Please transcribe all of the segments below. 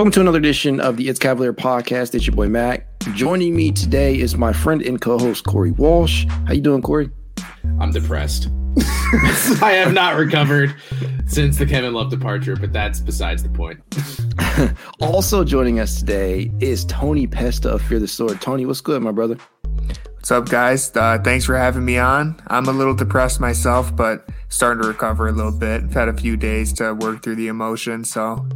Welcome to another edition of the It's Cavalier podcast. It's your boy Mac. Joining me today is my friend and co-host Corey Walsh. How you doing, Corey? I'm depressed. I have not recovered since the Kevin Love departure, but that's besides the point. also joining us today is Tony Pesta of Fear the Sword. Tony, what's good, my brother? What's up, guys? Uh, thanks for having me on. I'm a little depressed myself, but starting to recover a little bit. I've had a few days to work through the emotions, so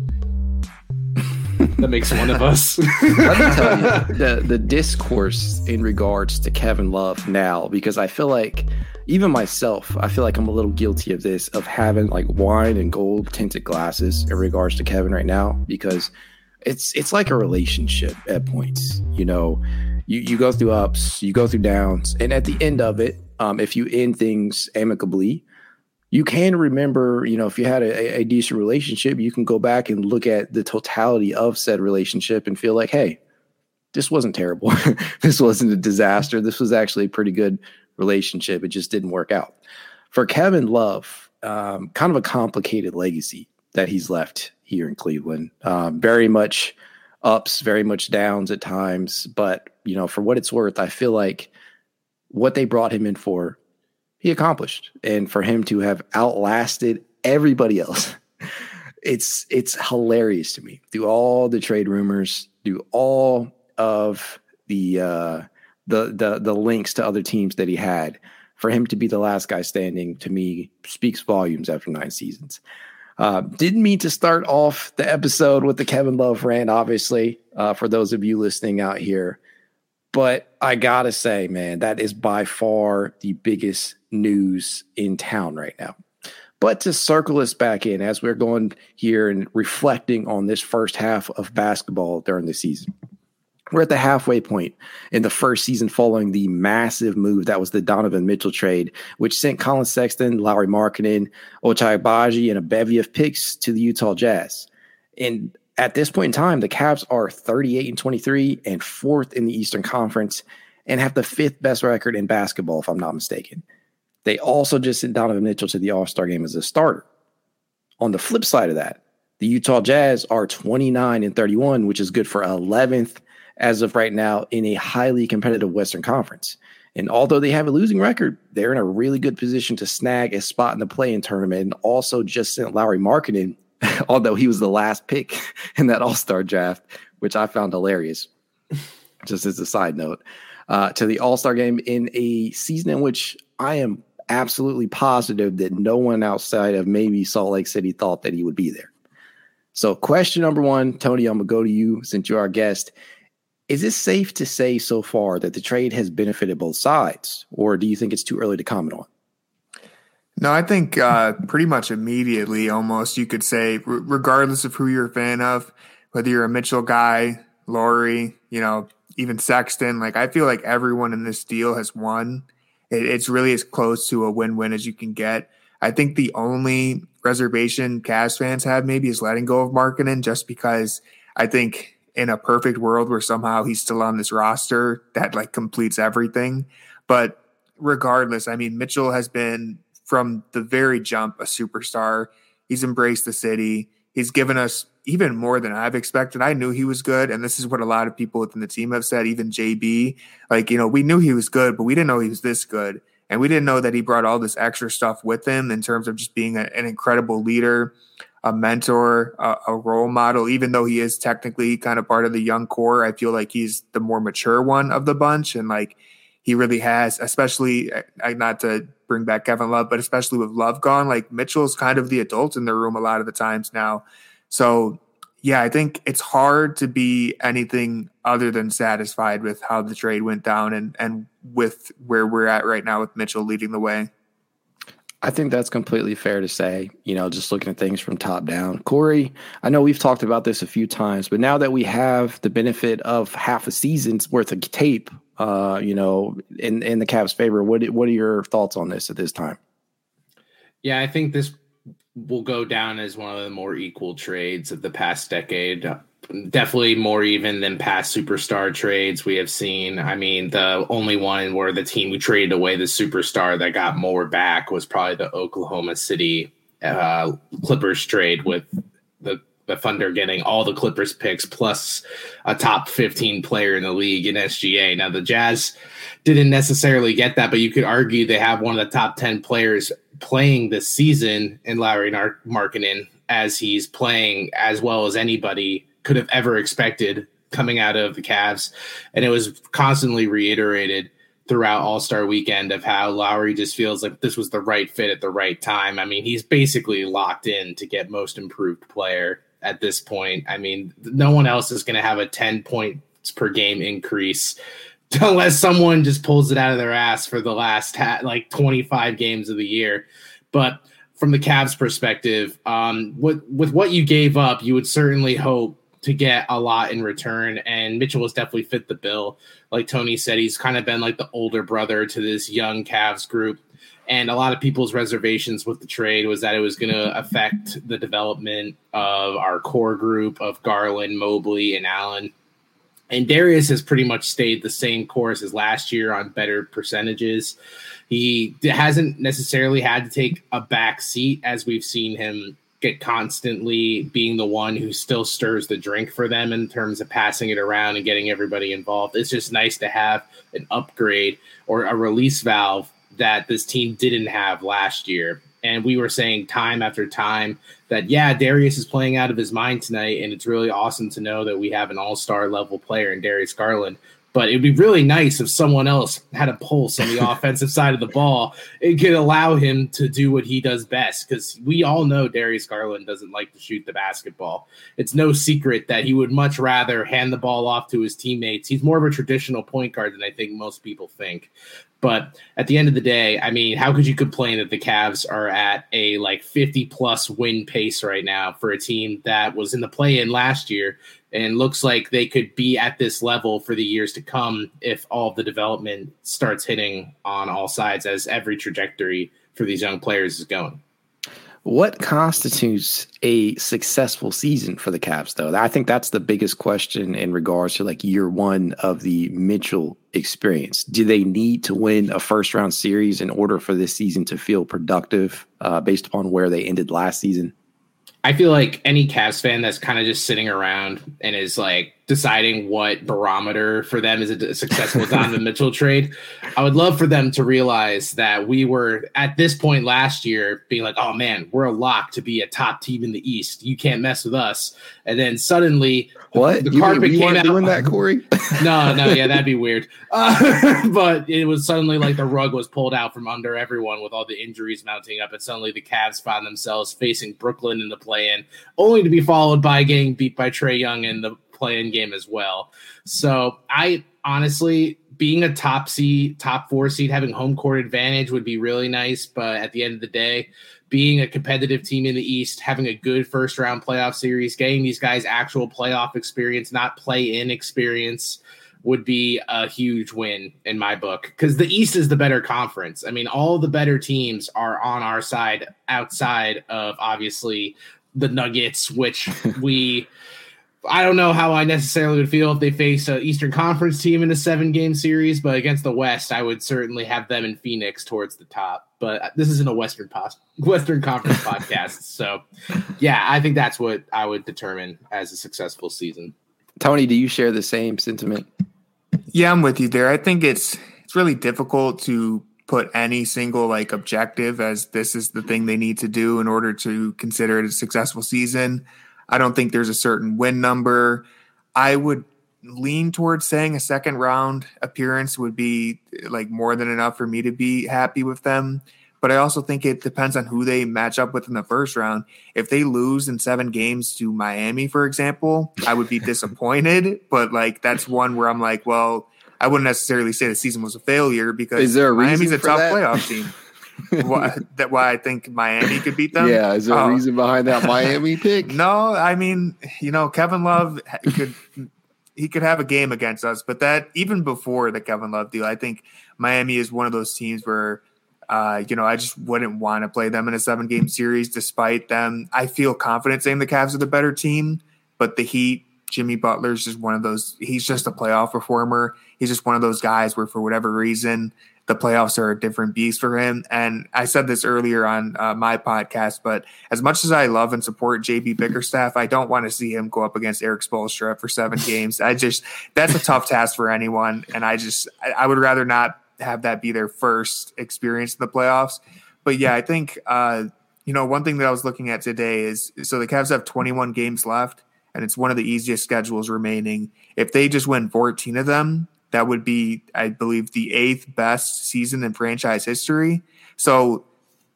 that makes one of us. Let me tell you the the discourse in regards to Kevin Love now, because I feel like even myself, I feel like I'm a little guilty of this, of having like wine and gold tinted glasses in regards to Kevin right now, because it's it's like a relationship at points. You know, you you go through ups, you go through downs, and at the end of it, um, if you end things amicably, you can remember, you know, if you had a, a, decent relationship, you can go back and look at the totality of said relationship and feel like, hey, this wasn't terrible. this wasn't a disaster. This was actually a pretty good relationship. It just didn't work out. For Kevin Love, um, kind of a complicated legacy that he's left here in Cleveland. Um, very much ups, very much downs at times. But, you know, for what it's worth, I feel like what they brought him in for he accomplished. And for him to have outlasted everybody else, it's it's hilarious to me. Through all the trade rumors, through all of the uh, the the the links to other teams that he had, for him to be the last guy standing to me speaks volumes after nine seasons. Uh, didn't mean to start off the episode with the Kevin Love rant, obviously, uh, for those of you listening out here. But I gotta say, man, that is by far the biggest news in town right now. But to circle us back in as we're going here and reflecting on this first half of basketball during the season. We're at the halfway point in the first season following the massive move that was the Donovan Mitchell trade, which sent Collin Sexton, Lauri Markkanen, Ochai Agbaji, and a bevy of picks to the Utah Jazz. And at this point in time, the Cavs are 38 and 23 and fourth in the Eastern Conference and have the fifth best record in basketball, if I'm not mistaken. They also just sent Donovan Mitchell to the All Star game as a starter. On the flip side of that, the Utah Jazz are 29 and 31, which is good for 11th as of right now in a highly competitive Western Conference. And although they have a losing record, they're in a really good position to snag a spot in the play-in tournament and also just sent Lauri Markkanen although he was the last pick in that All Star draft, which I found hilarious. Just as a side note, uh, to the All Star game in a season in which I am absolutely positive that no one outside of maybe Salt Lake City thought that he would be there. So, question number one, Tony, I'm gonna go to you since you're our guest. Is it safe to say so far that the trade has benefited both sides, or do you think it's too early to comment on? No, I think uh, pretty much immediately, almost you could say, r- regardless of who you're a fan of, whether you're a Mitchell guy, Lauri, you know, even Sexton. Like I feel like everyone in this deal has won. It, it's really as close to a win-win as you can get. I think the only reservation Cavs fans have maybe is letting go of Markkanen, just because I think in a perfect world where somehow he's still on this roster, that like completes everything. But regardless, I mean, Mitchell has been from the very jump a superstar. He's embraced the city. He's given us even more than I've expected. I knew he was good, and this is what a lot of people within the team have said. Even JB, like you know, we knew he was good, but we didn't know he was this good, and we didn't know that he brought all this extra stuff with him in terms of just being a, an incredible leader, a mentor, a, a role model. Even though he is technically kind of part of the young core, I feel like he's the more mature one of the bunch, and like he really has, especially not to bring back Kevin Love, but especially with Love gone, like Mitchell's kind of the adult in the room a lot of the times now. So yeah, I think it's hard to be anything other than satisfied with how the trade went down and and with where we're at right now with Mitchell leading the way. I think that's completely fair to say, you know, just looking at things from top down. Corey, I know we've talked about this a few times, but now that we have the benefit of half a season's worth of tape, uh, you know, in, in the Cavs' favor, what, what are your thoughts on this at this time? Yeah, I think this will go down as one of the more equal trades of the past decade definitely more even than past superstar trades we have seen. I mean, the only one where the team who traded away the superstar that got more back was probably the Oklahoma City uh, Clippers trade with the the Thunder getting all the Clippers picks plus a top 15 player in the league in SGA. Now the Jazz didn't necessarily get that, but you could argue they have one of the top 10 players playing this season in Lauri Markkanen as he's playing as well as anybody could have ever expected coming out of the Cavs. And it was constantly reiterated throughout All Star weekend of how Lauri just feels like this was the right fit at the right time. I mean, he's basically locked in to get most improved player at this point. I mean, no one else is going to have a 10 points per game increase unless someone just pulls it out of their ass for the last ha- like 25 games of the year. But from the Cavs perspective, um, with, with what you gave up, you would certainly hope to get a lot in return. And Mitchell has definitely fit the bill. Like Tony said, he's kind of been like the older brother to this young Cavs group. And a lot of people's reservations with the trade was that it was going to affect the development of our core group of Garland, Mobley, and Allen. And Darius has pretty much stayed the same course as last year on better percentages. He hasn't necessarily had to take a back seat as we've seen him get constantly being the one who still stirs the drink for them in terms of passing it around and getting everybody involved. It's just nice to have an upgrade or a release valve that this team didn't have last year. And we were saying time after time that, yeah, Darius is playing out of his mind tonight. And it's really awesome to know that we have an all star level player in Darius Garland but it'd be really nice if someone else had a pulse on the offensive side of the ball. It could allow him to do what he does best because we all know Darius Garland doesn't like to shoot the basketball. It's no secret that he would much rather hand the ball off to his teammates. He's more of a traditional point guard than I think most people think. But at the end of the day, I mean, how could you complain that the Cavs are at a like 50 plus win pace right now for a team that was in the play in last year and looks like they could be at this level for the years to come if all the development starts hitting on all sides as every trajectory for these young players is going. What constitutes a successful season for the Cavs, though? I think that's the biggest question in regards to like year one of the Mitchell experience. Do they need to win a first round series in order for this season to feel productive uh, based upon where they ended last season? I feel like any Cavs fan that's kind of just sitting around and is like deciding what barometer for them is a successful Donovan Mitchell trade. I would love for them to realize that we were at this point last year being like, oh man, we're a lock to be a top team in the East. You can't mess with us. And then suddenly what? The you, carpet you came out. Doing that, Corey? no, no, yeah, that'd be weird. Uh, but it was suddenly like the rug was pulled out from under everyone with all the injuries mounting up, and suddenly the Cavs found themselves facing Brooklyn in the play-in, only to be followed by getting beat by Trae Young in the play-in game as well. So I honestly being a top seed, top four seed, having home court advantage would be really nice. But at the end of the day, being a competitive team in the East, having a good first round playoff series, getting these guys actual playoff experience, not play in experience, would be a huge win in my book because the East is the better conference. I mean, all the better teams are on our side outside of obviously the Nuggets, which we I don't know how I necessarily would feel if they faced an Eastern Conference team in a seven game series, but against the West, I would certainly have them in Phoenix towards the top. But this isn't a Western pos- Western Conference podcast, so yeah, I think that's what I would determine as a successful season. Tony, do you share the same sentiment? Yeah, I'm with you there. I think it's it's really difficult to put any single like objective as this is the thing they need to do in order to consider it a successful season. I don't think there's a certain win number. I would lean towards saying a second round appearance would be like more than enough for me to be happy with them. But I also think it depends on who they match up with in the first round. If they lose in seven games to Miami, for example, I would be disappointed. But like that's one where I'm like, well, I wouldn't necessarily say the season was a failure because Is there a Miami's a tough that? playoff team. why, that why I think Miami could beat them. Yeah, is there a oh. reason behind that Miami pick? No, I mean, you know, Kevin Love could he could have a game against us, but that even before the Kevin Love deal, I think Miami is one of those teams where uh, you know, I just wouldn't want to play them in a seven game series despite them. I feel confident saying the Cavs are the better team, but the Heat, Jimmy Butler's just one of those. He's just a playoff performer. He's just one of those guys where, for whatever reason, the playoffs are a different beast for him. And I said this earlier on uh, my podcast, but as much as I love and support JB Bickerstaff, I don't want to see him go up against Erik Spoelstra for seven games. I just that's a tough task for anyone, and I just I, I would rather not have that be their first experience in the playoffs. But yeah, I think uh, you know one thing that I was looking at today is so the Cavs have 21 games left, and it's one of the easiest schedules remaining. If they just win 14 of them, that would be, I believe, the eighth best season in franchise history. So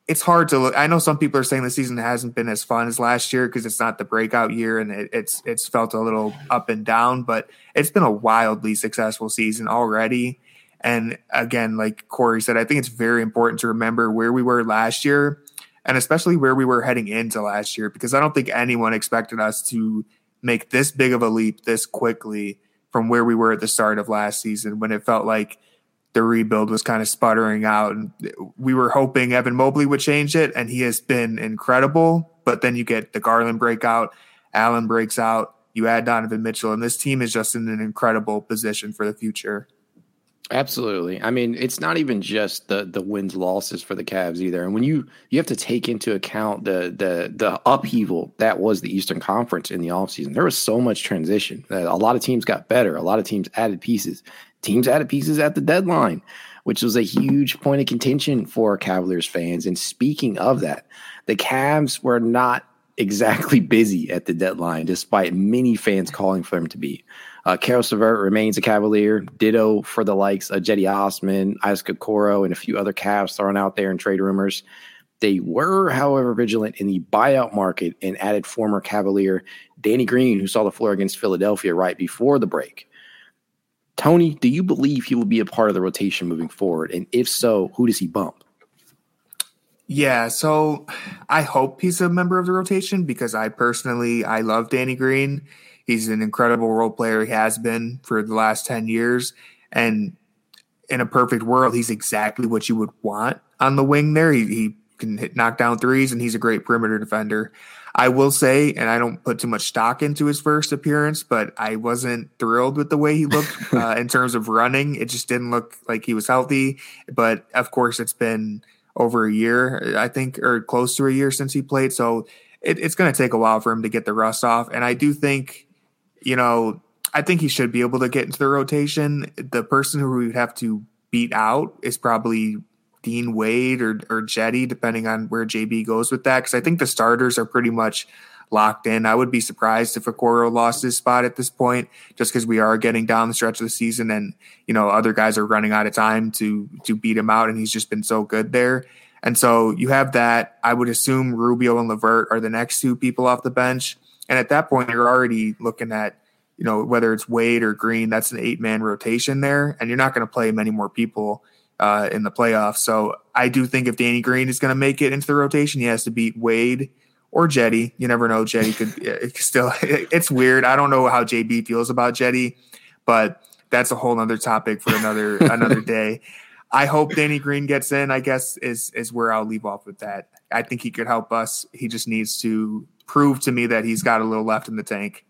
it's hard to look. I know some people are saying the season hasn't been as fun as last year because it's not the breakout year and it, it's it's felt a little up and down, but it's been a wildly successful season already. And again, like Corey said, I think it's very important to remember where we were last year and especially where we were heading into last year because I don't think anyone expected us to make this big of a leap this quickly from where we were at the start of last season when it felt like the rebuild was kind of sputtering out and we were hoping Evan Mobley would change it and he has been incredible but then you get the Garland breakout Allen breaks out you add Donovan Mitchell and this team is just in an incredible position for the future Absolutely. I mean, it's not even just the the wins losses for the Cavs either. And when you you have to take into account the the the upheaval that was the Eastern Conference in the offseason. There was so much transition. A lot of teams got better. A lot of teams added pieces. Teams added pieces at the deadline, which was a huge point of contention for Cavaliers fans. And speaking of that, the Cavs were not exactly busy at the deadline, despite many fans calling for them to be. Uh, Caris LeVert remains a Cavalier. Ditto for the likes of Cedi Osman, Isaac Okoro, and a few other Cavs thrown out there in trade rumors. They were, however, vigilant in the buyout market and added former Cavalier Danny Green, who saw the floor against Philadelphia right before the break. Tony, do you believe he will be a part of the rotation moving forward? And if so, who does he bump? Yeah, so I hope he's a member of the rotation because I personally I love Danny Green. He's an incredible role player. He has been for the last 10 years. And in a perfect world, he's exactly what you would want on the wing there. He, he can hit, knock down threes, and he's a great perimeter defender. I will say, and I don't put too much stock into his first appearance, but I wasn't thrilled with the way he looked uh, in terms of running. It just didn't look like he was healthy. But of course, it's been over a year, I think, or close to a year since he played. So it, it's going to take a while for him to get the rust off. And I do think you know, I think he should be able to get into the rotation. The person who we would have to beat out is probably Dean Wade or or Cedi, depending on where JB goes with that. Because I think the starters are pretty much locked in. I would be surprised if Okoro lost his spot at this point, just because we are getting down the stretch of the season, and you know other guys are running out of time to to beat him out, and he's just been so good there. And so you have that. I would assume Rubio and LeVert are the next two people off the bench. And at that point, you're already looking at, you know, whether it's Wade or Green, that's an eight man rotation there. And you're not going to play many more people uh, in the playoffs. So I do think if Danny Green is going to make it into the rotation, he has to beat Wade or Cedi. You never know. Cedi could still, it's weird. I don't know how JB feels about Cedi, but that's a whole other topic for another, another day. I hope Danny Green gets in, I guess is, is where I'll leave off with that. I think he could help us. He just needs to prove to me that he's got a little left in the tank.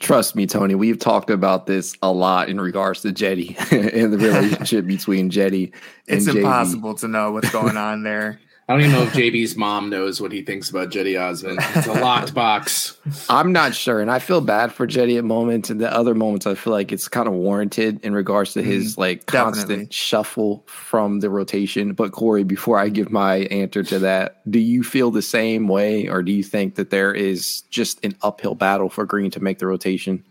Trust me, Tony. We've talked about this a lot in regards to Cedi and the relationship between Cedi. It's impossible to know what's going on there. I don't even know if JB's mom knows what he thinks about Cedi Osman. It's a locked box. I'm not sure, and I feel bad for Cedi at moments, and the other moments I feel like it's kind of warranted in regards to his mm, like constant definitely. shuffle from the rotation. But Corey, before I give my answer to that, do you feel the same way, or do you think that there is just an uphill battle for Green to make the rotation?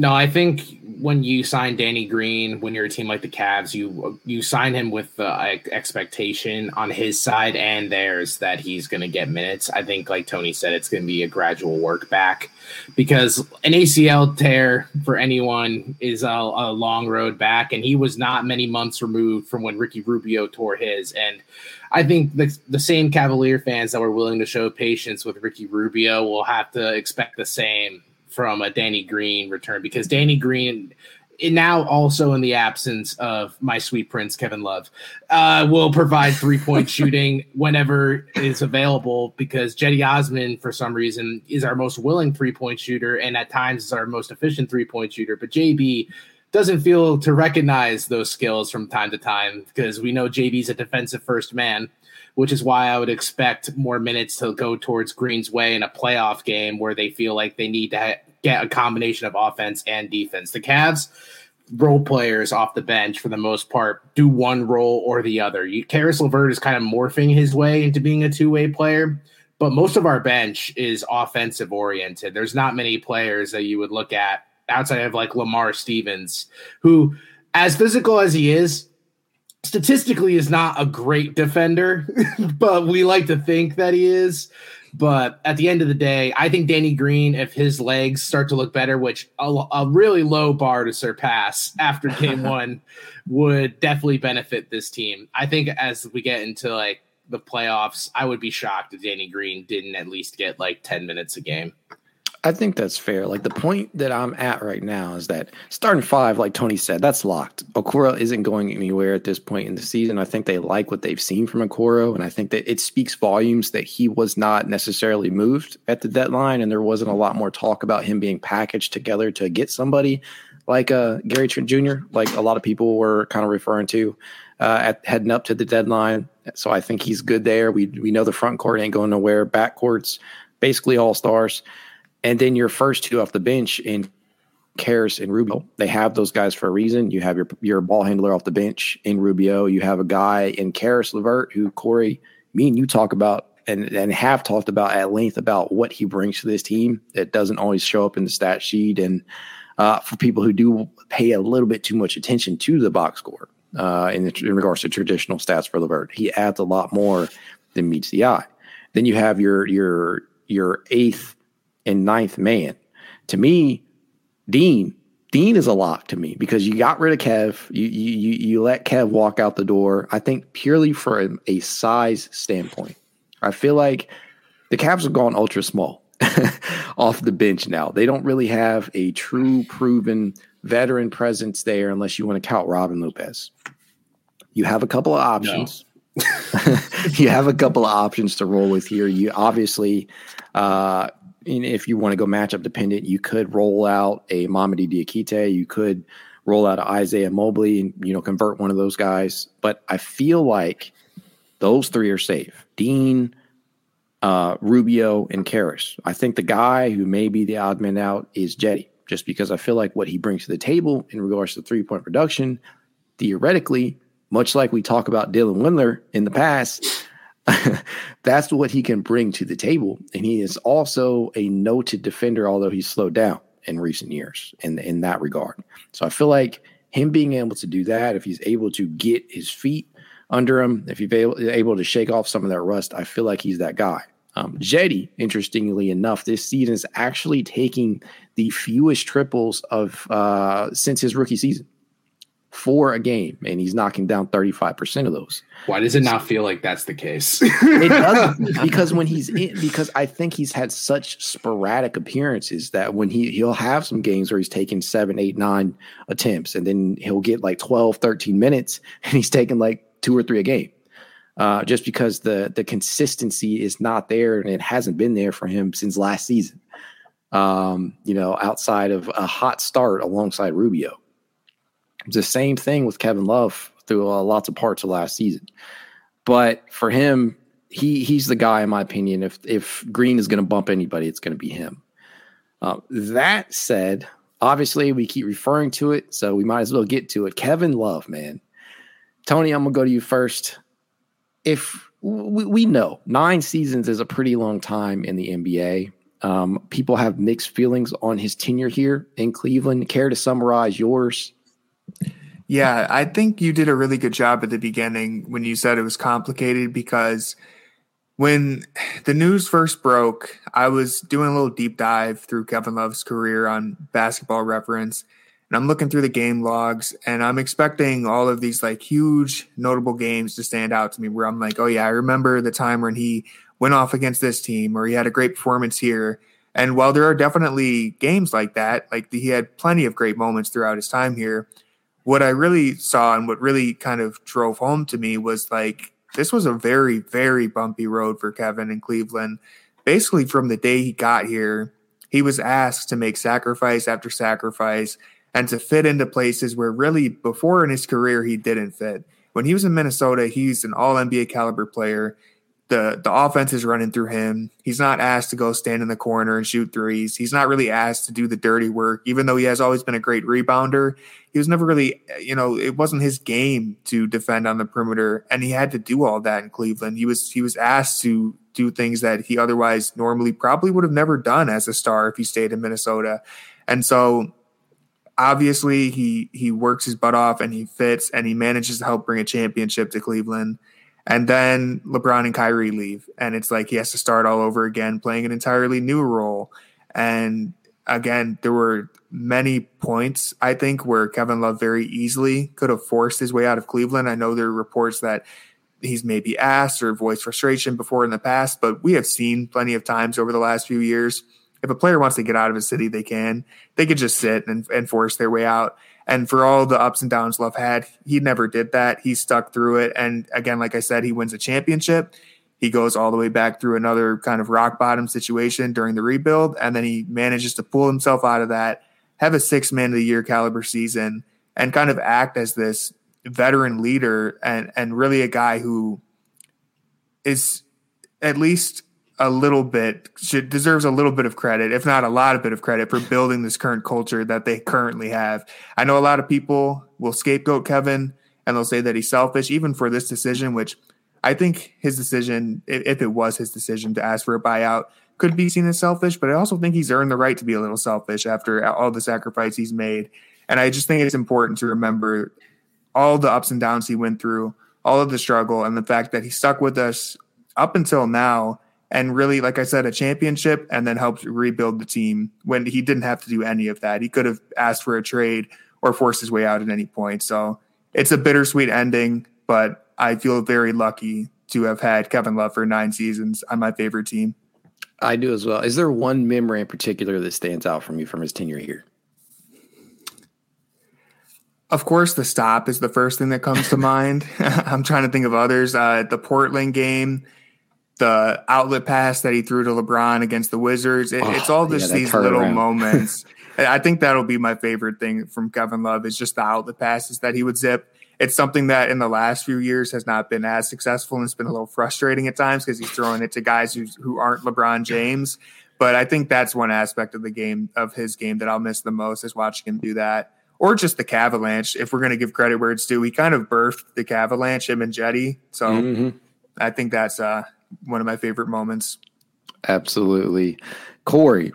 No, I think when you sign Danny Green, when you're a team like the Cavs, you you sign him with the expectation on his side and theirs that he's going to get minutes. I think, like Tony said, it's going to be a gradual work back because an ACL tear for anyone is a, a long road back, and he was not many months removed from when Ricky Rubio tore his. And I think the, the same Cavalier fans that were willing to show patience with Ricky Rubio will have to expect the same from a Danny Green return because Danny Green now also in the absence of my sweet prince Kevin Love uh, will provide three point shooting whenever is available because Cedi Osman for some reason is our most willing three point shooter and at times is our most efficient three point shooter. But JB doesn't feel to recognize those skills from time to time because we know JB's a defensive first man, which is why I would expect more minutes to go towards Green's way in a playoff game where they feel like they need to ha- get a combination of offense and defense. The Cavs role players off the bench for the most part do one role or the other. You, Caris LeVert is kind of morphing his way into being a two way player, but most of our bench is offensive oriented. There's not many players that you would look at outside of like Lamar Stevens, who, as physical as he is, statistically is not a great defender, but we like to think that he is. But at the end of the day, I think Danny Green, if his legs start to look better, which a, a really low bar to surpass after game one, would definitely benefit this team. I think as we get into like the playoffs, I would be shocked if Danny Green didn't at least get like 10 minutes a game. I think that's fair. Like the point that I'm at right now is that starting five, like Tony said, that's locked. Okoro isn't going anywhere at this point in the season. I think they like what they've seen from Okoro, and I think that it speaks volumes that he was not necessarily moved at the deadline, and there wasn't a lot more talk about him being packaged together to get somebody like uh, Gary Trent Jr., like a lot of people were kind of referring to uh, at heading up to the deadline. So I think he's good there. We we know the front court ain't going nowhere. Back courts basically all stars. And then your first two off the bench in Caris and Rubio, they have those guys for a reason. You have your your ball handler off the bench in Rubio. You have a guy in Caris LeVert who Corey, me and you talk about and, and have talked about at length about what he brings to this team that doesn't always show up in the stat sheet. And uh, for people who do pay a little bit too much attention to the box score uh, in, the, in regards to traditional stats for LeVert, he adds a lot more than meets the eye. Then you have your your your eighth and ninth man. To me, Dean, Dean is a lock to me because you got rid of Kev. You you you let Kev walk out the door. I think purely for a, a size standpoint. I feel like the Cavs have gone ultra small off the bench now. They don't really have a true proven veteran presence there unless you want to count Robin Lopez. You have a couple of options. No. you have a couple of options to roll with here. You obviously uh, if you want to go matchup dependent, you could roll out a Mamadi Diakite. You could roll out Isaiah Mobley and you know convert one of those guys. But I feel like those three are safe. Dean, uh, Rubio, and Caris. I think the guy who may be the odd man out is Cedi, just because I feel like what he brings to the table in regards to three point production, theoretically, much like we talk about Dylan Windler in the past, that's what he can bring to the table. And he is also a noted defender, although he's slowed down in recent years in, in that regard. So I feel like him being able to do that, if he's able to get his feet under him, if he's able, able to shake off some of that rust, I feel like he's that guy. Um, Cedi, interestingly enough, this season is actually taking the fewest triples of uh, since his rookie season for a game, and he's knocking down 35% of those. Why does it not feel like that's the case? it doesn't because when he's in, because I think he's had such sporadic appearances that when he he'll have some games where he's taking seven, eight, nine attempts, and then he'll get like 12, 13 minutes, and he's taking like two or three a game. Uh, just because the the consistency is not there and it hasn't been there for him since last season. Um, you know, outside of a hot start alongside Rubio the same thing with Kevin Love through uh, lots of parts of last season. But for him, he he's the guy, in my opinion. If if Green is going to bump anybody, it's going to be him. Uh, that said, obviously we keep referring to it, so we might as well get to it. Kevin Love, man. Tony, I'm gonna go to you first. If we, we know nine seasons is a pretty long time in the NBA. Um, people have mixed feelings on his tenure here in Cleveland. Care to summarize yours? Yeah, I think you did a really good job at the beginning when you said it was complicated because when the news first broke, I was doing a little deep dive through Kevin Love's career on basketball reference. And I'm looking through the game logs and I'm expecting all of these like huge notable games to stand out to me where I'm like, oh yeah, I remember the time when he went off against this team or he had a great performance here. And while there are definitely games like that, like he had plenty of great moments throughout his time here what I really saw and what really kind of drove home to me was like this was a very, very bumpy road for Kevin in Cleveland. Basically, from the day he got here, he was asked to make sacrifice after sacrifice, and to fit into places where really before in his career he didn't fit. When he was in Minnesota, he's an all NBA caliber player the the offense is running through him. He's not asked to go stand in the corner and shoot threes. He's not really asked to do the dirty work, even though he has always been a great rebounder. He was never really, you know, it wasn't his game to defend on the perimeter, and he had to do all that in Cleveland. He was he was asked to do things that he otherwise normally probably would have never done as a star if he stayed in Minnesota. And so obviously he he works his butt off and he fits and he manages to help bring a championship to Cleveland. And then LeBron and Kyrie leave, and it's like he has to start all over again, playing an entirely new role. And again, there were many points I think where Kevin Love very easily could have forced his way out of Cleveland. I know there are reports that he's maybe asked or voiced frustration before in the past, but we have seen plenty of times over the last few years. If a player wants to get out of a city, they can. They could just sit and, and force their way out. And for all the ups and downs Love had, he never did that. He stuck through it. And again, like I said, he wins a championship. He goes all the way back through another kind of rock bottom situation during the rebuild. And then he manages to pull himself out of that, have a six man of the year caliber season, and kind of act as this veteran leader and, and really a guy who is at least a little bit should deserves a little bit of credit, if not a lot of bit of credit, for building this current culture that they currently have. I know a lot of people will scapegoat Kevin and they'll say that he's selfish, even for this decision, which I think his decision, if it was his decision to ask for a buyout, could be seen as selfish. But I also think he's earned the right to be a little selfish after all the sacrifice he's made. And I just think it's important to remember all the ups and downs he went through, all of the struggle, and the fact that he stuck with us up until now and really, like I said, a championship and then helped rebuild the team when he didn't have to do any of that. He could have asked for a trade or forced his way out at any point. So it's a bittersweet ending, but I feel very lucky to have had Kevin Love for nine seasons on my favorite team. I do as well. Is there one memory in particular that stands out from you from his tenure here? Of course, the stop is the first thing that comes to mind. I'm trying to think of others. Uh, the Portland game, the outlet pass that he threw to LeBron against the Wizards. It, oh, it's all just yeah, these little around. moments. I think that'll be my favorite thing from Kevin Love is just the outlet passes that he would zip. It's something that in the last few years has not been as successful and it's been a little frustrating at times because he's throwing it to guys who, who aren't LeBron James. But I think that's one aspect of the game of his game that I'll miss the most is watching him do that. Or just the Cavalanche. If we're going to give credit where it's due, he kind of birthed the Cavalanche, him and Cedi. So mm-hmm. I think that's uh, one of my favorite moments. Absolutely, Corey.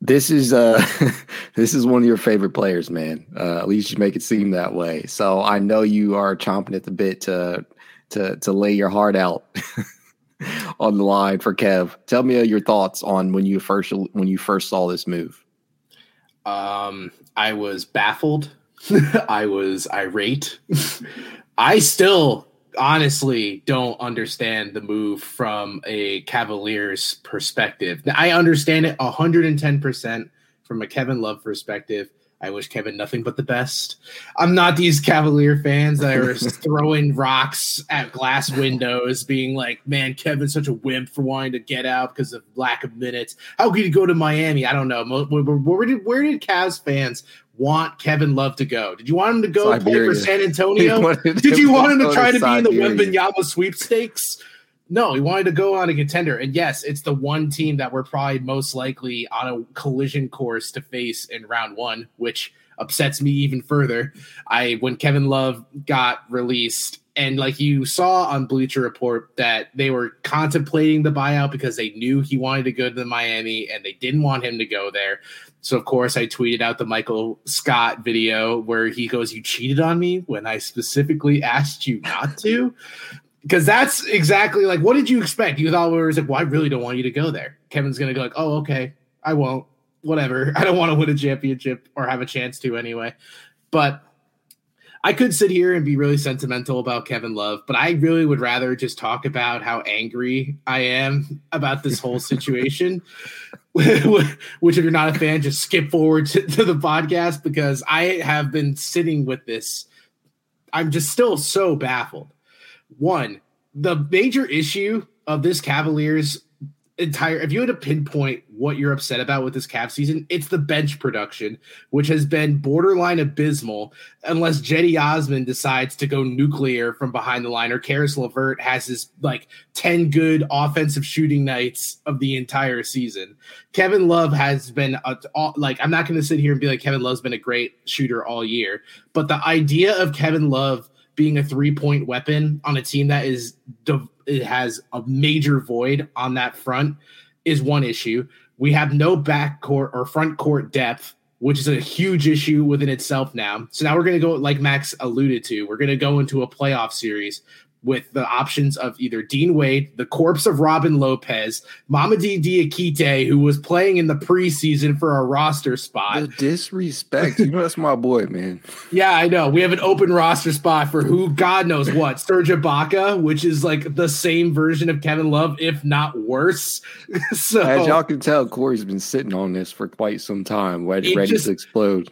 This is uh, this is one of your favorite players, man. Uh, at least you make it seem that way. So I know you are chomping at the bit to to to lay your heart out on the line for Kev. Tell me your thoughts on when you first when you first saw this move. Um, I was baffled. I was irate. I still honestly don't understand the move from a Cavaliers perspective. I understand it 110% from a Kevin Love perspective. I wish Kevin nothing but the best. I'm not these Cavalier fans that are throwing rocks at glass windows, being like, man, Kevin's such a wimp for wanting to get out because of lack of minutes. How could he go to Miami? I don't know. Where, where, did, where did Cavs fans want Kevin Love to go? Did you want him to go play for San Antonio? Did you want him to try to be in the Wembanyama sweepstakes? No, he wanted to go on a contender. And yes, it's the one team that we're probably most likely on a collision course to face in round one, which upsets me even further. I when Kevin Love got released, and like you saw on Bleacher Report that they were contemplating the buyout because they knew he wanted to go to the Miami and they didn't want him to go there. So of course I tweeted out the Michael Scott video where he goes, "You cheated on me when I specifically asked you not to." Because that's exactly like what did you expect? You thought we were like, "Well, I really don't want you to go there." Kevin's gonna go like, "Oh, okay, I won't. Whatever. I don't want to win a championship or have a chance to anyway." But I could sit here and be really sentimental about Kevin Love, but I really would rather just talk about how angry I am about this whole situation. which if you're not a fan, just skip forward to, to the podcast because I have been sitting with this. I'm just still so baffled. One, the major issue of this Cavaliers entire if you had to pinpoint what you're upset about with this cap season, it's the bench production, which has been borderline abysmal unless Cedi Osman decides to go nuclear from behind the line or Caris LeVert has his like 10 good offensive shooting nights of the entire season. Kevin Love has been a, like I'm not going to sit here and be like Kevin Love's been a great shooter all year, but the idea of Kevin Love being a three-point weapon on a team that is it has a major void on that front is one issue. We have no back court or front court depth, which is a huge issue within itself now. So now we're going to go, like Max alluded to, we're going to go into a playoff series with the options of either Dean Wade, the corpse of Robin Lopez, Mamadi Diakite, who was playing in the preseason for a roster spot. The disrespect. you know, that's my boy, man. Yeah, I know. We have an open roster spot for who God knows what. Serge Ibaka, which is like the same version of Kevin Love, if not worse. so as y'all can tell, Corey's been sitting on this for quite some time, ready, ready just, to explode.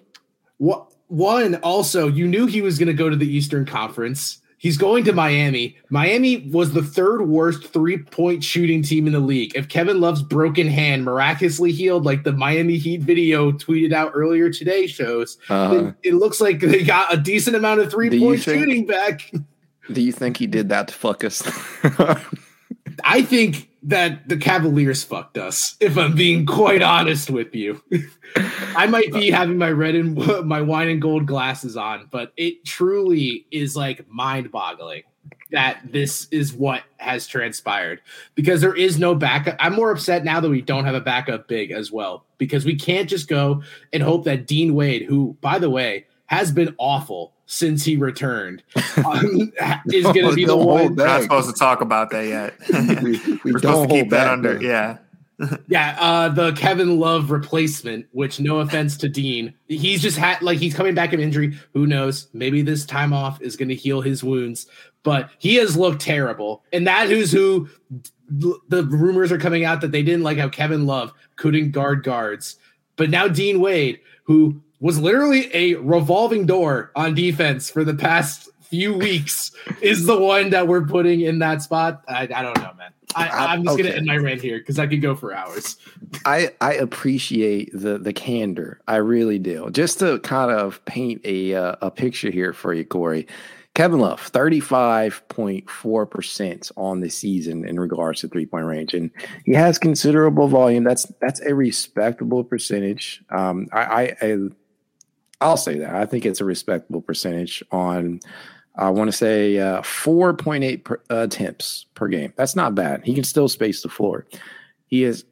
What one also, you knew he was going to go to the Eastern Conference He's going to Miami. Miami was the third worst three point shooting team in the league. If Kevin Love's broken hand miraculously healed, like the Miami Heat video tweeted out earlier today shows, uh-huh. it, it, looks like they got a decent amount of three point shooting back. Do you think he did that to fuck us? I think that the Cavaliers fucked us. If I'm being quite honest with you, I might be uh, having my red and my wine and gold glasses on, but it truly is like mind boggling that this is what has transpired because there is no backup. I'm more upset now that we don't have a backup big as well because we can't just go and hope that Dean Wade, who by the way has been awful since he returned um, is going to be the one. We're not supposed to talk about that yet. we, we are supposed to keep that under. Yeah. yeah, uh, the Kevin Love replacement, which no offense to Dean, he's just had like he's coming back from injury. Who knows? Maybe this time off is going to heal his wounds, but he has looked terrible. And that who's who the rumors are coming out that they didn't like how Kevin Love couldn't guard guards. But now Dean Wade, who was literally a revolving door on defense for the past few weeks is the one that we're putting in that spot. I, I don't know, man. I, am just okay. gonna end my rant here because I could go for hours. I I appreciate the the candor. I really do. Just to kind of paint a uh, a picture here for you, Corey. Kevin Love, 35.4% on the season in regards to three point range. And he has considerable volume. That's that's a respectable percentage. Um, I, I, I I'll say that. I think it's a respectable percentage on, I want to say, uh, 4.8 per, uh, attempts per game. That's not bad. He can still space the floor. He is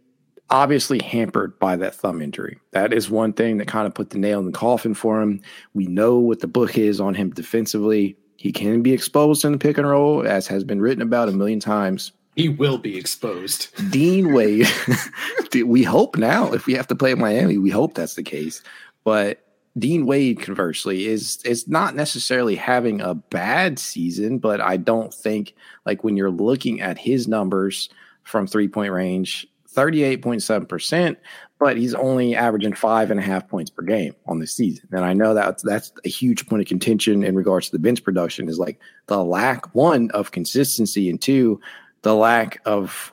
obviously hampered by that thumb injury. That is one thing that kind of put the nail in the coffin for him. We know what the book is on him defensively. He can be exposed in the pick and roll, as has been written about a million times. He will be exposed. Dean Wade, we hope now, if we have to play Miami, we hope that's the case. But Dean Wade, conversely, is is not necessarily having a bad season, but I don't think like when you're looking at his numbers from three point range, thirty eight point seven percent, but he's only averaging five and a half points per game on the season. And I know that that's a huge point of contention in regards to the bench production is like the lack one of consistency and two the lack of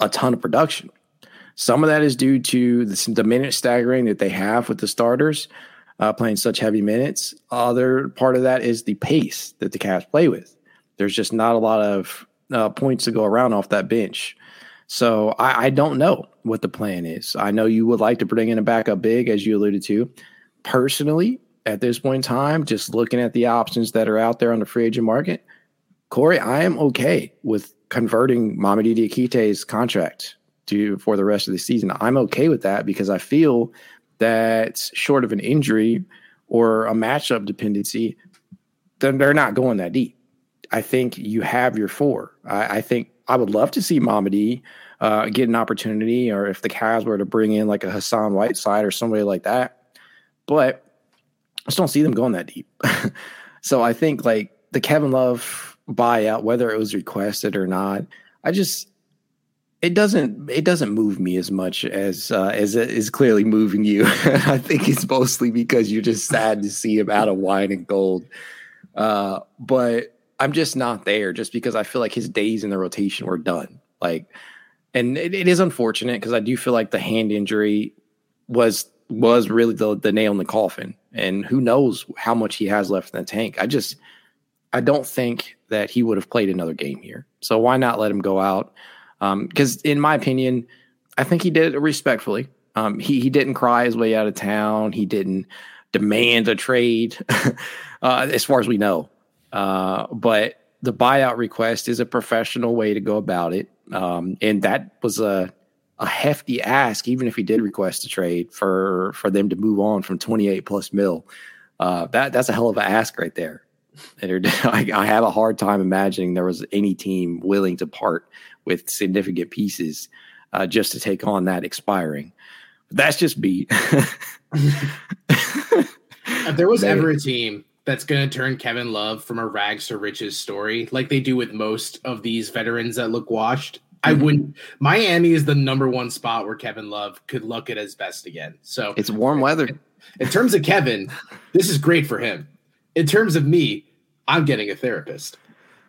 a ton of production. Some of that is due to the, the minute staggering that they have with the starters uh, playing such heavy minutes. Other part of that is the pace that the Cavs play with. There's just not a lot of uh, points to go around off that bench. So I, I, don't know what the plan is. I know you would like to bring in a backup big, as you alluded to. Personally, at this point in time, just looking at the options that are out there on the free agent market, Corey, I am okay with converting Mamadi Diakite's contract to for the rest of the season. I'm okay with that because I feel that's short of an injury or a matchup dependency, then they're not going that deep. I think you have your four. I, I think I would love to see Mamadi uh, get an opportunity, or if the Cavs were to bring in like a Hassan Whiteside or somebody like that. But I just don't see them going that deep. so I think like the Kevin Love buyout, whether it was requested or not, I just it doesn't it doesn't move me as much as uh, as it is clearly moving you. I think it's mostly because you're just sad to see him out of wine and gold. Uh, but I'm just not there just because I feel like his days in the rotation were done. Like and it, it is unfortunate because I do feel like the hand injury was was really the the nail in the coffin, and who knows how much he has left in the tank. I just I don't think that he would have played another game here. So why not let him go out? Because um, in my opinion, I think he did it respectfully. Um, he he didn't cry his way out of town. He didn't demand a trade, uh, as far as we know. Uh, but the buyout request is a professional way to go about it, um, and that was a a hefty ask, even if he did request a trade for for them to move on from twenty eight plus mil. Uh, that that's a hell of an ask right there. I have a hard time imagining there was any team willing to part with significant pieces uh, just to take on that expiring. But that's just me. if there was ever a team that's going to turn Kevin Love from a rags to riches story, like they do with most of these veterans that look washed, I mm-hmm. wouldn't. Miami is the number one spot where Kevin Love could look at his best again. So it's warm weather. In terms of Kevin, this is great for him. In terms of me, I'm getting a therapist.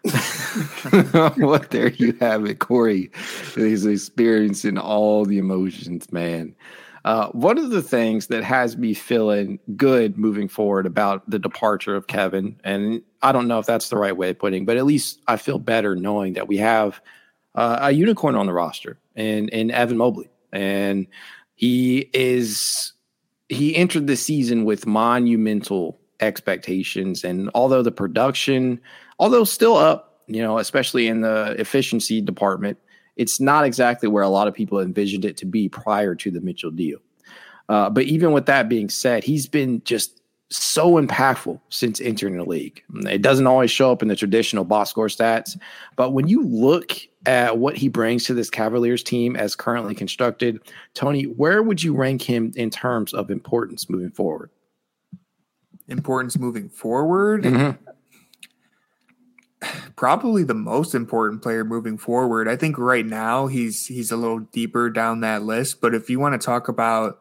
well, there you have it, Corey. He's experiencing all the emotions, man. Uh, one of the things that has me feeling good moving forward about the departure of Kevin, and I don't know if that's the right way of putting, but at least I feel better knowing that we have uh, a unicorn on the roster and in Evan Mobley, and he is he entered the season with monumental expectations, and although the production, although still up, you know, especially in the efficiency department it's not exactly where a lot of people envisioned it to be prior to the Mitchell deal. Uh, but even with that being said, he's been just so impactful since entering the league. It doesn't always show up in the traditional box score stats, but when you look at what he brings to this Cavaliers team as currently constructed, Tony, where would you rank him in terms of importance moving forward? Importance moving forward? Mm-hmm probably the most important player moving forward. I think right now he's he's a little deeper down that list, but if you want to talk about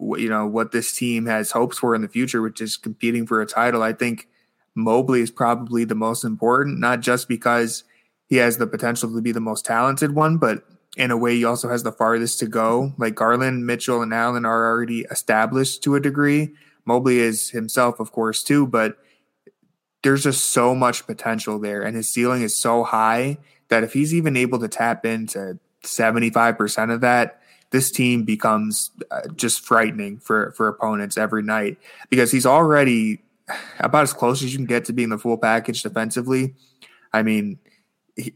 you know what this team has hopes for in the future, which is competing for a title, I think Mobley is probably the most important, not just because he has the potential to be the most talented one, but in a way he also has the farthest to go. Like Garland, Mitchell, and Allen are already established to a degree. Mobley is himself, of course, too, but there's just so much potential there, and his ceiling is so high that if he's even able to tap into 75% of that, this team becomes uh, just frightening for for opponents every night because he's already about as close as you can get to being the full package defensively. I mean, he,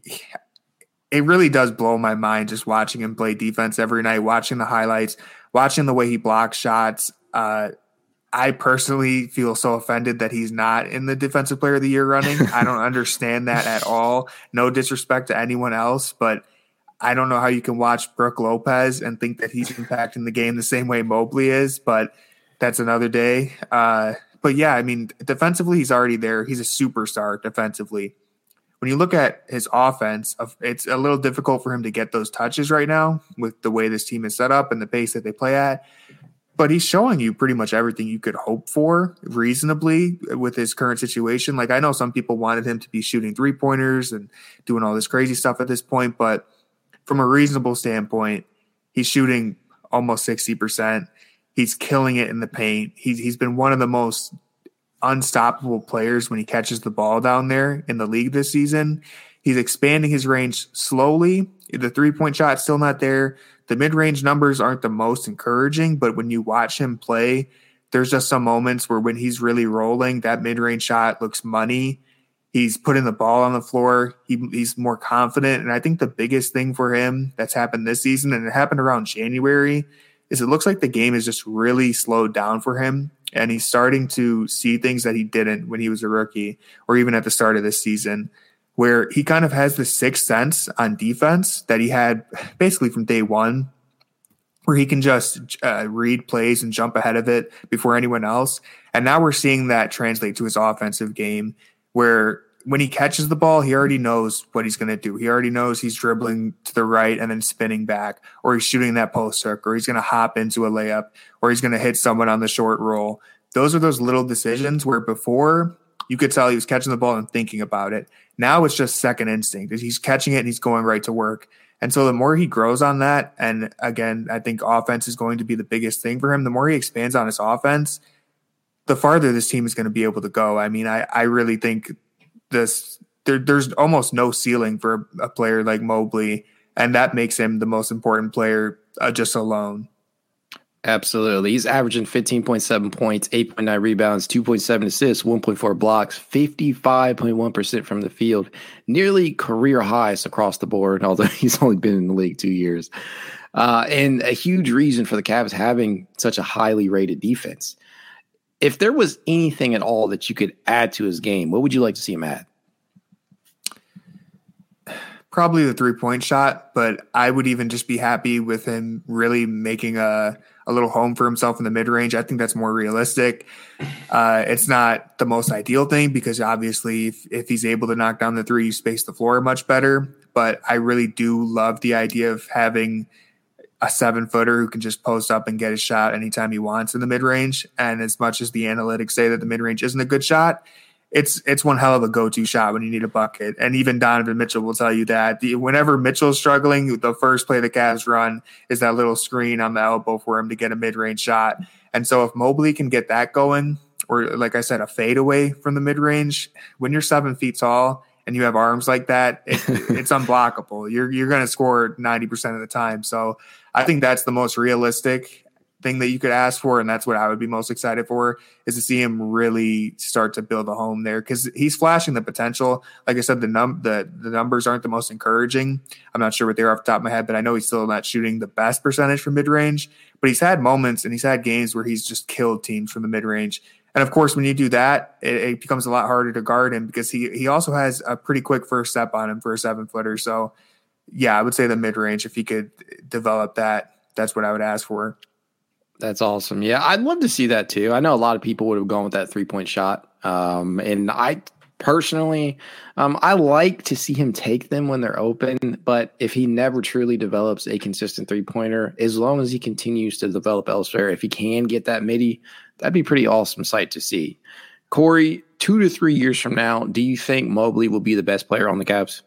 it really does blow my mind just watching him play defense every night, watching the highlights, watching the way he blocks shots. Uh, I personally feel so offended that he's not in the defensive player of the year running. I don't understand that at all. No disrespect to anyone else, but I don't know how you can watch Brook Lopez and think that he's impacting the game the same way Mobley is, but that's another day. Uh, but yeah, I mean, defensively, he's already there. He's a superstar defensively. When you look at his offense, it's a little difficult for him to get those touches right now with the way this team is set up and the pace that they play at but he's showing you pretty much everything you could hope for reasonably with his current situation. Like I know some people wanted him to be shooting three pointers and doing all this crazy stuff at this point, but from a reasonable standpoint, he's shooting almost 60%. He's killing it in the paint. He's he's been one of the most unstoppable players when he catches the ball down there in the league this season. He's expanding his range slowly. The three point shot still not there. The mid range numbers aren't the most encouraging, but when you watch him play, there's just some moments where when he's really rolling, that mid range shot looks money. He's putting the ball on the floor. He, he's more confident. And I think the biggest thing for him that's happened this season, and it happened around January, is it looks like the game is just really slowed down for him. And he's starting to see things that he didn't when he was a rookie or even at the start of this season where he kind of has the sixth sense on defense that he had basically from day one, where he can just uh, read plays and jump ahead of it before anyone else. And now we're seeing that translate to his offensive game, where when he catches the ball, he already knows what he's going to do. He already knows he's dribbling to the right and then spinning back, or he's shooting that post hook, or he's going to hop into a layup, or he's going to hit someone on the short roll. Those are those little decisions where before you could tell he was catching the ball and thinking about it. Now it's just second instinct. He's catching it and he's going right to work. And so the more he grows on that, and again, I think offense is going to be the biggest thing for him. The more he expands on his offense, the farther this team is going to be able to go. I mean, I, I really think this there, there's almost no ceiling for a player like Mobley, and that makes him the most important player uh, just alone. Absolutely. He's averaging 15.7 points, 8.9 rebounds, 2.7 assists, 1.4 blocks, 55.1% from the field, nearly career highs across the board, although he's only been in the league two years. Uh, and a huge reason for the Cavs having such a highly rated defense. If there was anything at all that you could add to his game, what would you like to see him add? Probably the three point shot, but I would even just be happy with him really making a a little home for himself in the mid range. I think that's more realistic. Uh, it's not the most ideal thing because obviously, if, if he's able to knock down the three, you space the floor much better. But I really do love the idea of having a seven footer who can just post up and get a shot anytime he wants in the mid range. And as much as the analytics say that the mid range isn't a good shot, it's it's one hell of a go-to shot when you need a bucket. And even Donovan Mitchell will tell you that the, whenever Mitchell's struggling, the first play the Cavs run is that little screen on the elbow for him to get a mid-range shot. And so if Mobley can get that going, or like I said, a fadeaway from the mid-range, when you're seven feet tall and you have arms like that, it, it's unblockable. You're you're going to score ninety percent of the time. So I think that's the most realistic thing that you could ask for, and that's what I would be most excited for is to see him really start to build a home there because he's flashing the potential. Like I said, the num the the numbers aren't the most encouraging. I'm not sure what they're off the top of my head, but I know he's still not shooting the best percentage from mid range. But he's had moments and he's had games where he's just killed teams from the mid range. And of course, when you do that, it, it, becomes a lot harder to guard him because he he also has a pretty quick first step on him for a seven footer. So, yeah, I would say the mid range if he could develop that, that's what I would ask for. That's awesome. Yeah, I'd love to see that too. I know a lot of people would have gone with that three point shot. Um, and I personally, um, I like to see him take them when they're open. But if he never truly develops a consistent three pointer, as long as he continues to develop elsewhere, if he can get that midi, that'd be pretty awesome sight to see. Corey, two to three years from now, do you think Mobley will be the best player on the Cavs?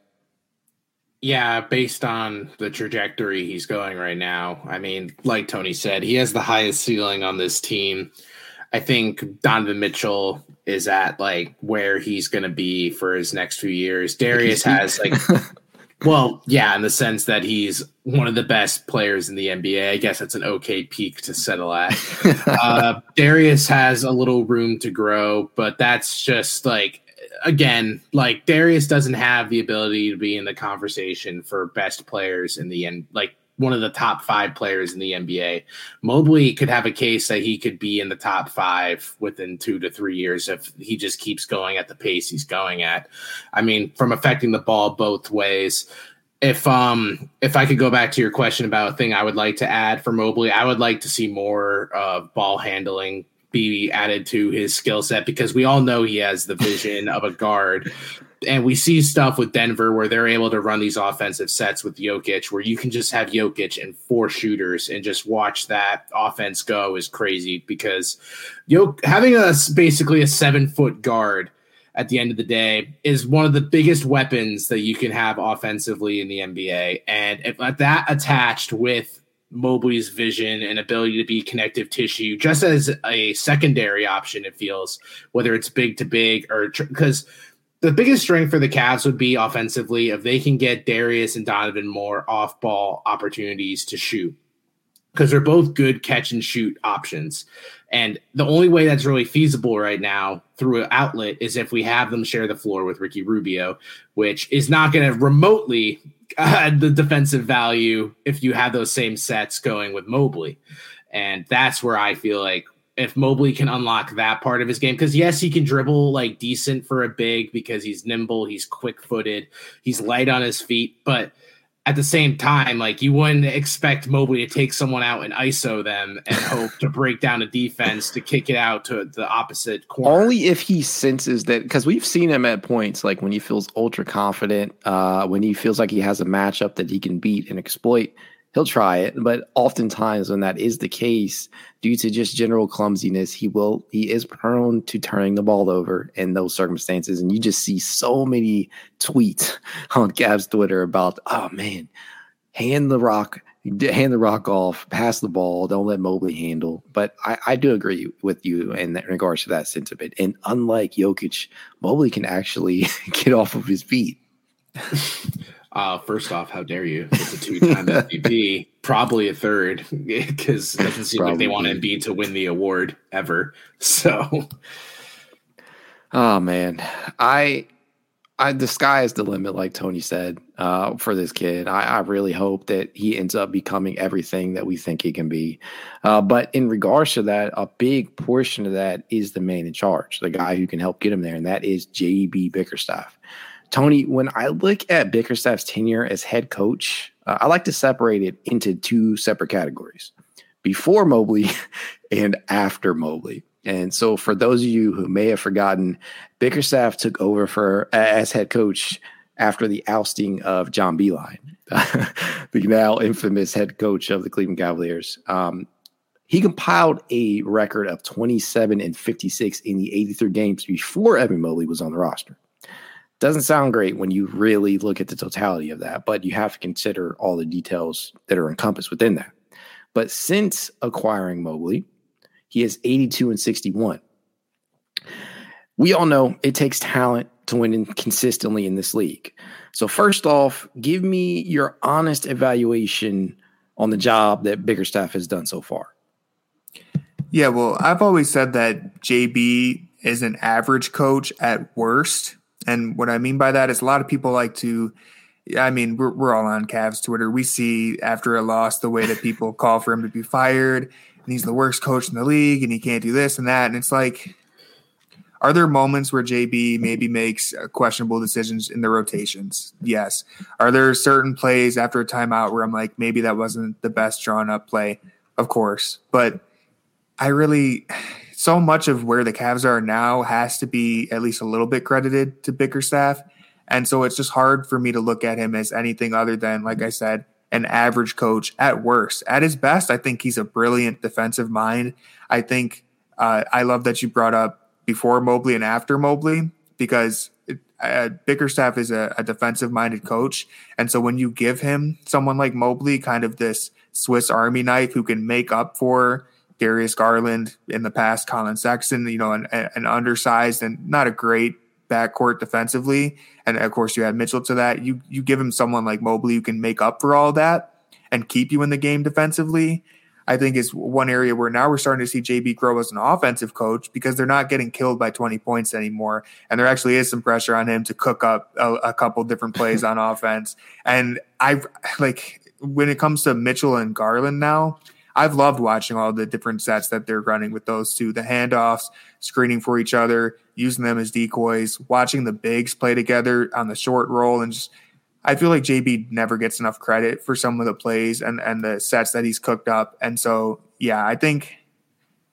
Yeah, based on the trajectory he's going right now. I mean, like Tony said, he has the highest ceiling on this team. I think Donovan Mitchell is at like where he's going to be for his next few years. Darius has like, well, yeah, in the sense that he's one of the best players in the NBA. I guess it's an okay peak to settle at. uh, Darius has a little room to grow, but that's just like again, like Darius doesn't have the ability to be in the conversation for best players in the end, like one of the top five players in the NBA. Mobley could have a case that he could be in the top five within two to three years if he just keeps going at the pace he's going at. I mean, from affecting the ball both ways. If um if I could go back to your question about a thing I would like to add for Mobley, I would like to see more uh, ball handling be added to his skill set because we all know he has the vision of a guard. And we see stuff with Denver where they're able to run these offensive sets with Jokic, where you can just have Jokic and four shooters and just watch that offense go is crazy because Jok- having a basically a seven foot guard at the end of the day is one of the biggest weapons that you can have offensively in the NBA. And if uh, that attached with Mobley's vision and ability to be connective tissue, just as a secondary option, it feels, whether it's big to big or because the biggest strength for the Cavs would be offensively if they can get Darius and Donovan more off ball opportunities to shoot because they're both good catch and shoot options. And the only way that's really feasible right now through an outlet is if we have them share the floor with Ricky Rubio, which is not going to remotely uh, the defensive value if you have those same sets going with Mobley. And that's where I feel like if Mobley can unlock that part of his game, because yes, he can dribble like decent for a big because he's nimble, he's quick footed, he's light on his feet, but at the same time, like you wouldn't expect Mobley to take someone out and ISO them and hope to break down a defense to kick it out to the opposite corner. Only if he senses that, because we've seen him at points like when he feels ultra confident, uh, when he feels like he has a matchup that he can beat and exploit he'll try it. But oftentimes, when that is the case, due to just general clumsiness, he will he is prone to turning the ball over in those circumstances. And you just see so many tweets on Cavs Twitter about, oh man, hand the rock, hand the rock off, pass the ball. Don't let Mobley handle. But I, I do agree with you in regards to that sentiment. And unlike Jokic, Mobley can actually get off of his feet. Uh, first off, how dare you? It's a two-time MVP, probably a third, because it doesn't seem probably. like they want Embiid to win the award ever. So, oh man, I I, the sky is the limit, like Tony said, uh, for this kid. I, I, really hope that he ends up becoming everything that we think he can be. Uh, but in regards to that, a big portion of that is the man in charge, the guy who can help get him there, and that is JB Bickerstaff. Tony, when I look at Bickerstaff's tenure as head coach, uh, I like to separate it into two separate categories before Mobley and after Mobley. And so, for those of you who may have forgotten, Bickerstaff took over for as head coach after the ousting of John Beilein, the now infamous head coach of the Cleveland Cavaliers. Um, he compiled a record of 27 and 56 in the 83 games before Evan Mobley was on the roster. Doesn't sound great when you really look at the totality of that, but you have to consider all the details that are encompassed within that. But since acquiring Mobley, he has 82 and 61. We all know it takes talent to win consistently in this league. So, first off, give me your honest evaluation on the job that Bickerstaff has done so far. Yeah, well, I've always said that JB is an average coach at worst. And what I mean by that is a lot of people like to, I mean, we're, we're all on Cavs Twitter. We see after a loss the way that people call for him to be fired and he's the worst coach in the league and he can't do this and that. And it's like, are there moments where JB maybe makes uh, questionable decisions in the rotations? Yes. Are there certain plays after a timeout where I'm like, maybe that wasn't the best drawn up play? Of course. But I really, so much of where the Cavs are now has to be at least a little bit credited to Bickerstaff. And so it's just hard for me to look at him as anything other than, like I said, an average coach at worst. At his best, I think he's a brilliant defensive mind. I think uh, I love that you brought up before Mobley and after Mobley because it, uh, Bickerstaff is a, a defensive minded coach. And so when you give him someone like Mobley, kind of this Swiss Army knife who can make up for Darius Garland in the past, Collin Sexton, you know, an, an undersized and not a great backcourt defensively, and of course you add Mitchell to that. You you give him someone like Mobley who can make up for all that and keep you in the game defensively. I think is one area where now we're starting to see JB grow as an offensive coach because they're not getting killed by 20 points anymore. And there actually is some pressure on him to cook up a, a couple different plays on offense. And I like when it comes to Mitchell and Garland now, I've loved watching all the different sets that they're running with those two, the handoffs, screening for each other, using them as decoys, watching the bigs play together on the short roll, and just I feel like JB never gets enough credit for some of the plays and and the sets that he's cooked up. And so yeah, I think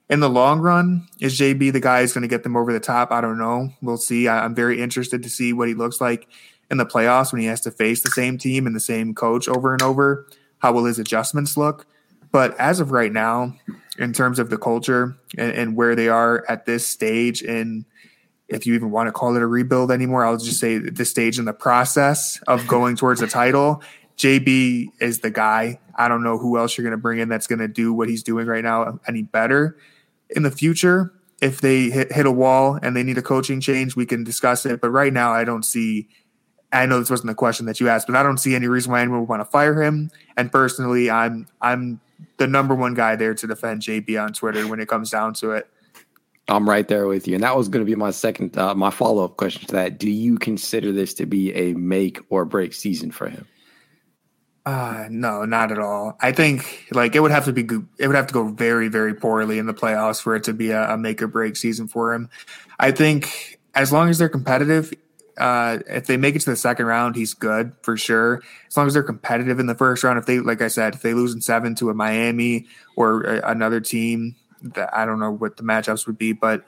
in the long run, is JB the guy who's going to get them over the top? I don't know. We'll see. I, I'm very interested to see what he looks like in the playoffs when he has to face the same team and the same coach over and over. How will his adjustments look? But as of right now, in terms of the culture and, and where they are at this stage in if you even want to call it a rebuild anymore, I'll just say this stage in the process of going towards a title. JB is the guy. I don't know who else you're going to bring in that's going to do what he's doing right now any better. In the future, if they hit, hit a wall and they need a coaching change, we can discuss it. But right now, I don't see. I know this wasn't the question that you asked, but I don't see any reason why anyone would want to fire him. And personally, I'm I'm the number one guy there to defend JB on Twitter when it comes down to it. I'm right there with you, and that was going to be my second, uh, my follow up question to that. Do you consider this to be a make or break season for him? Uh no, not at all. I think like it would have to be it would have to go very very poorly in the playoffs for it to be a, a make or break season for him. I think as long as they're competitive, uh, if they make it to the second round, he's good for sure. As long as they're competitive in the first round, if they, like I said, if they lose in seven to a Miami or a, another team, that I don't know what the matchups would be, but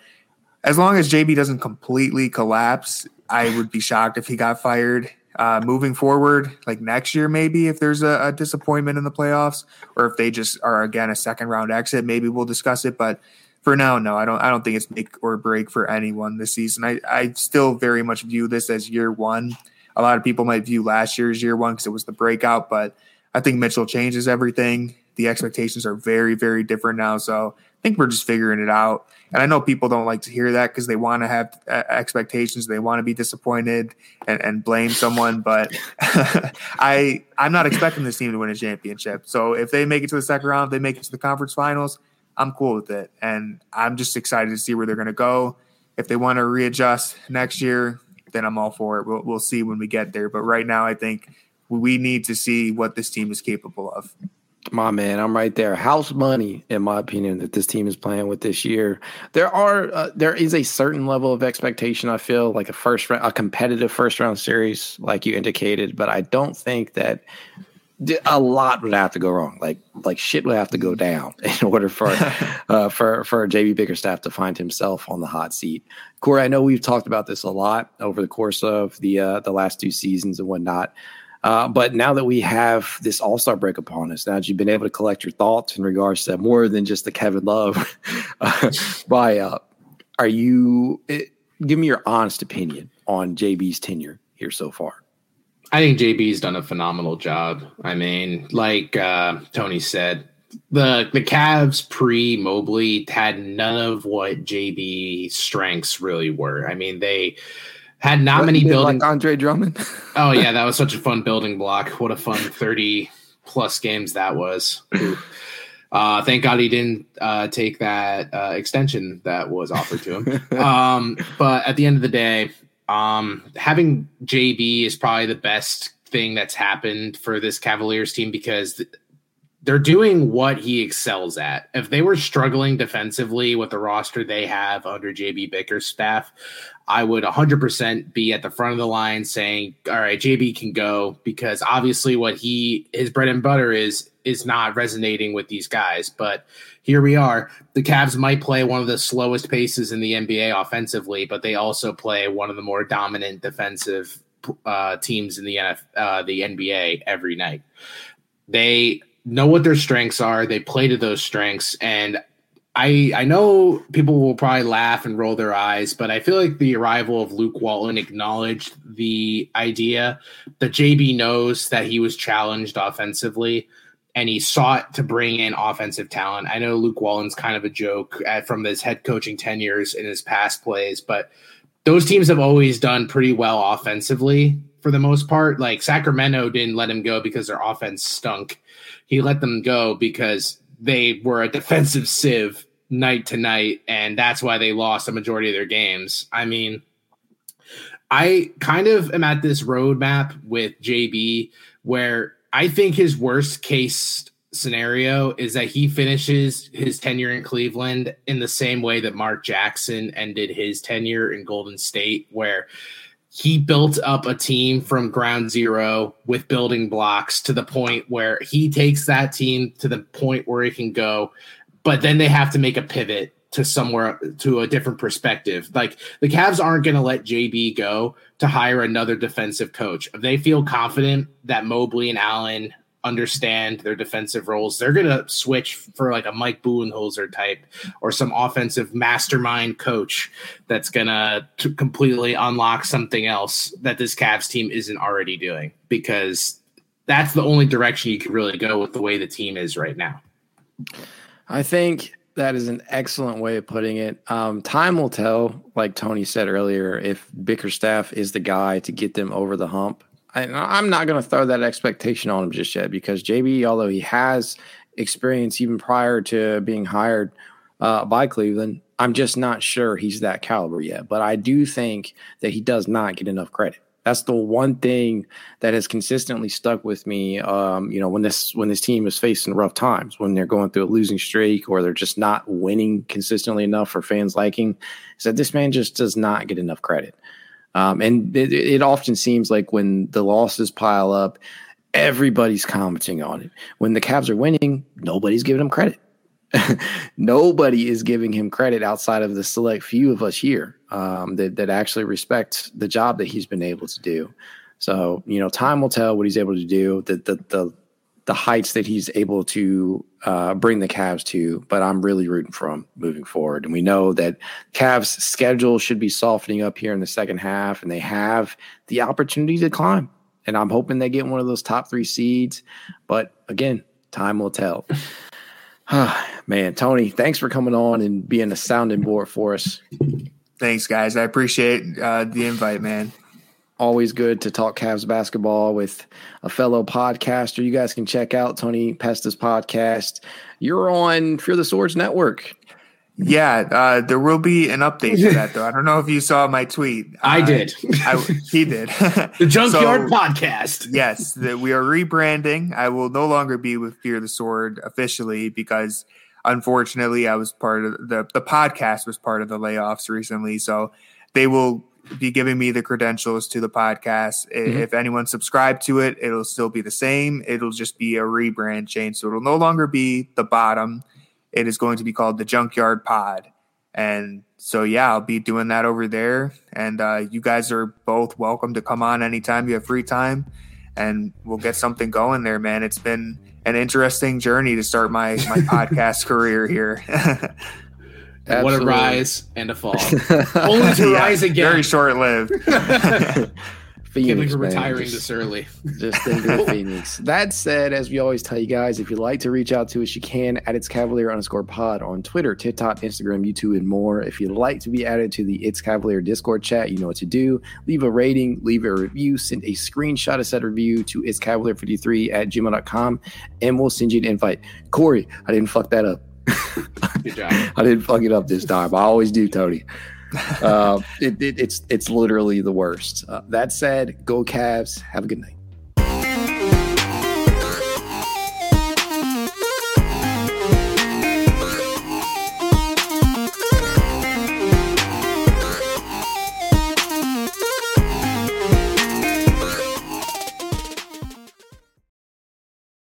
as long as JB doesn't completely collapse, I would be shocked if he got fired. Uh, moving forward, like next year, maybe if there's a, a disappointment in the playoffs, or if they just are again a second round exit, maybe we'll discuss it. But for now, no, I don't. I don't think it's make or break for anyone this season. I, I still very much view this as year one. A lot of people might view last year's year one because it was the breakout, but I think Mitchell changes everything. The expectations are very, very different now. So I think we're just figuring it out. And I know people don't like to hear that because they want to have uh, expectations. They want to be disappointed and, and blame someone. But I, I'm not expecting this team to win a championship. So if they make it to the second round, they make it to the conference finals, I'm cool with it. And I'm just excited to see where they're going to go. If they want to readjust next year, then I'm all for it. We'll, we'll see when we get there. But right now, I think we need to see what this team is capable of. My man, I'm right there. House money, in my opinion, that this team is playing with this year. There are uh, there is a certain level of expectation. I feel like a first round, a competitive first round series, like you indicated, but I don't think that a lot would have to go wrong. Like like shit would have to go down in order for uh, for for JB Bickerstaff to find himself on the hot seat. Corey, I know we've talked about this a lot over the course of the uh, the last two seasons and whatnot. Uh, but now that we have this All Star break upon us, now that you've been able to collect your thoughts in regards to more than just the Kevin Love uh, buyout, are you? It, eh, give me your honest opinion on JB's tenure here so far. I think JB's done a phenomenal job. I mean, like uh, Tony said, the the Cavs pre Mobley had none of what JB's strengths really were. I mean, they had not what, many building like Andre Drummond. oh yeah, that was such a fun building block. What a fun thirty plus games that was. Uh, thank God he didn't uh, take that uh, extension that was offered to him. um, but at the end of the day, um, having JB is probably the best thing that's happened for this Cavaliers team because th- they're doing what he excels at. If they were struggling defensively with the roster they have under JB Bickerstaff, I would 100% be at the front of the line saying, "All right, JB can go," because obviously what he his bread and butter is is not resonating with these guys. But here we are. The Cavs might play one of the slowest paces in the NBA offensively, but they also play one of the more dominant defensive uh, teams in the NF, uh, the NBA every night. They know what their strengths are. They play to those strengths, and I I know people will probably laugh and roll their eyes, but I feel like the arrival of Luke Walton acknowledged the idea that JB knows that he was challenged offensively and he sought to bring in offensive talent. I know Luke Walton's kind of a joke at, from his head coaching tenures in his past plays, but those teams have always done pretty well offensively for the most part. Like Sacramento didn't let him go because their offense stunk. He let them go because they were a defensive sieve night to night, and that's why they lost a majority of their games. I mean, I kind of am at this roadmap with JB where I think his worst case scenario is that he finishes his tenure in Cleveland in the same way that Mark Jackson ended his tenure in Golden State, where he built up a team from ground zero with building blocks to the point where he takes that team to the point where it can go, but then they have to make a pivot to somewhere to a different perspective. Like the Cavs aren't going to let JB go to hire another defensive coach. If they feel confident that Mobley and Allen understand their defensive roles, they're going to switch for like a Mike Budenholzer type or some offensive mastermind coach that's going to completely unlock something else that this Cavs team isn't already doing because that's the only direction you can really go with the way the team is right now. I think that is an excellent way of putting it. Um, time will tell, like Tony said earlier, if Bickerstaff is the guy to get them over the hump I, am not going to throw that expectation on him just yet because JB, although he has experience even prior to being hired uh, by Cleveland, I'm just not sure he's that caliber yet. But I do think that he does not get enough credit. That's the one thing that has consistently stuck with me. Um, you know, when this when this team is facing rough times, when they're going through a losing streak or they're just not winning consistently enough for fans' liking, is that this man just does not get enough credit. Um, and it, it often seems like when the losses pile up, everybody's commenting on it. When the Cavs are winning, nobody's giving them credit. Nobody is giving him credit outside of the select few of us here um, that that actually respect the job that he's been able to do. So you know, time will tell what he's able to do. The the the the heights that he's able to uh, bring the Cavs to, but I'm really rooting for him moving forward. And we know that Cavs' schedule should be softening up here in the second half, and they have the opportunity to climb. and I'm hoping they get one of those top three seeds. But again, time will tell. Man, Tony, thanks for coming on and being a sounding board for us. Thanks, guys. I appreciate uh, the invite, man. Always good to talk Cavs basketball with a fellow podcaster. You guys can check out Tony Pesta's podcast. You're on Fear the Swords Network. Yeah, uh, there will be an update to that, though. I don't know if you saw my tweet. I uh, did. I, he did. the Junkyard so, Podcast. yes, the, we are rebranding. I will no longer be with Fear the Sword officially because, unfortunately, I was part of the the podcast was part of the layoffs recently. So they will be giving me the credentials to the podcast. Mm-hmm. If anyone subscribed to it, it'll still be the same. It'll just be a rebrand change. So it'll no longer be the bottom it is going to be called the Junkyard Pod. And so, yeah, I'll be doing that over there. And uh, you guys are both welcome to come on anytime you have free time and we'll get something going there, man. It's been an interesting journey to start my, my podcast career here. what a rise and a fall. Only to yeah, rise again. Very short lived. Phoenix. retiring just, this early. just think of Phoenix. That said, as we always tell you guys, if you'd like to reach out to us, you can at It's Cavalier underscore pod on Twitter, TikTok, Instagram, YouTube, and more. If you'd like to be added to the It's Cavalier Discord chat, you know what to do. Leave a rating, leave a review, send a screenshot of said review to It's Cavalier53 at gmail.com, and we'll send you an invite. Corey, I didn't fuck that up. Good job. I didn't fuck it up this time. I always do, Tony uh, it, it, it's it's literally the worst. Uh, that said, go Cavs. Have a good night.